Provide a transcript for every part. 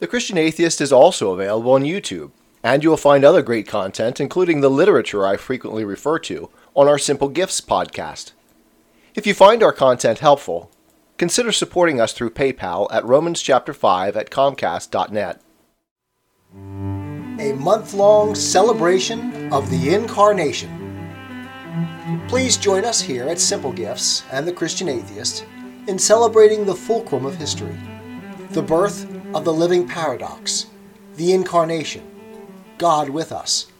The Christian Atheist is also available on YouTube, and you will find other great content, including the literature I frequently refer to, on our Simple Gifts podcast. If you find our content helpful, consider supporting us through PayPal at Romans chapter 5 at comcast.net. A month long celebration of the Incarnation. Please join us here at Simple Gifts and the Christian Atheist in celebrating the fulcrum of history the birth of the living paradox, the Incarnation, God with us.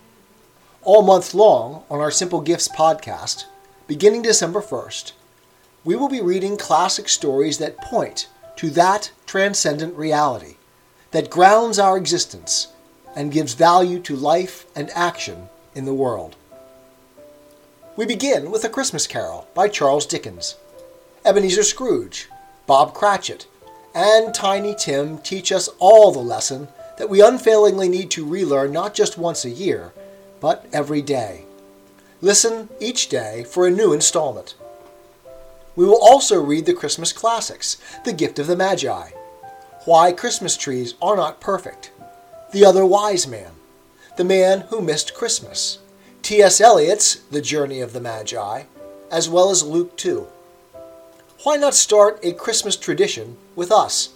All month long on our Simple Gifts podcast, beginning December 1st, we will be reading classic stories that point to that transcendent reality that grounds our existence and gives value to life and action in the world. We begin with A Christmas Carol by Charles Dickens. Ebenezer Scrooge, Bob Cratchit, and Tiny Tim teach us all the lesson that we unfailingly need to relearn not just once a year, but every day. Listen each day for a new installment. We will also read the Christmas classics The Gift of the Magi, Why Christmas Trees Are Not Perfect, The Other Wise Man, The Man Who Missed Christmas, T.S. Eliot's The Journey of the Magi, as well as Luke 2 why not start a Christmas tradition with us?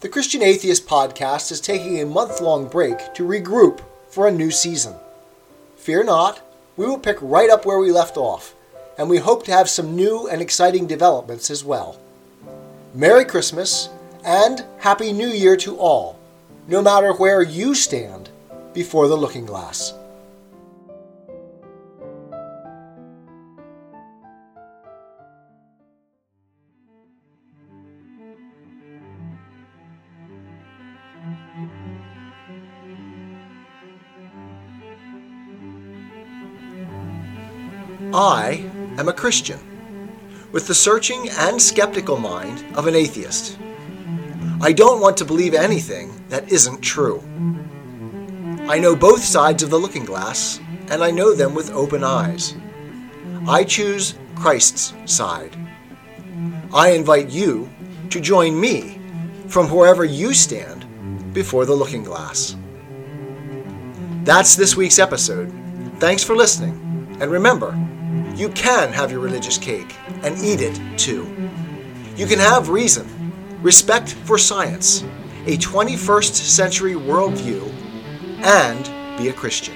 The Christian Atheist podcast is taking a month long break to regroup for a new season. Fear not, we will pick right up where we left off, and we hope to have some new and exciting developments as well. Merry Christmas and Happy New Year to all, no matter where you stand before the looking glass. I am a Christian, with the searching and skeptical mind of an atheist. I don't want to believe anything that isn't true. I know both sides of the looking glass, and I know them with open eyes. I choose Christ's side. I invite you to join me from wherever you stand before the looking glass. That's this week's episode. Thanks for listening, and remember, you can have your religious cake and eat it too. You can have reason, respect for science, a 21st century worldview, and be a Christian.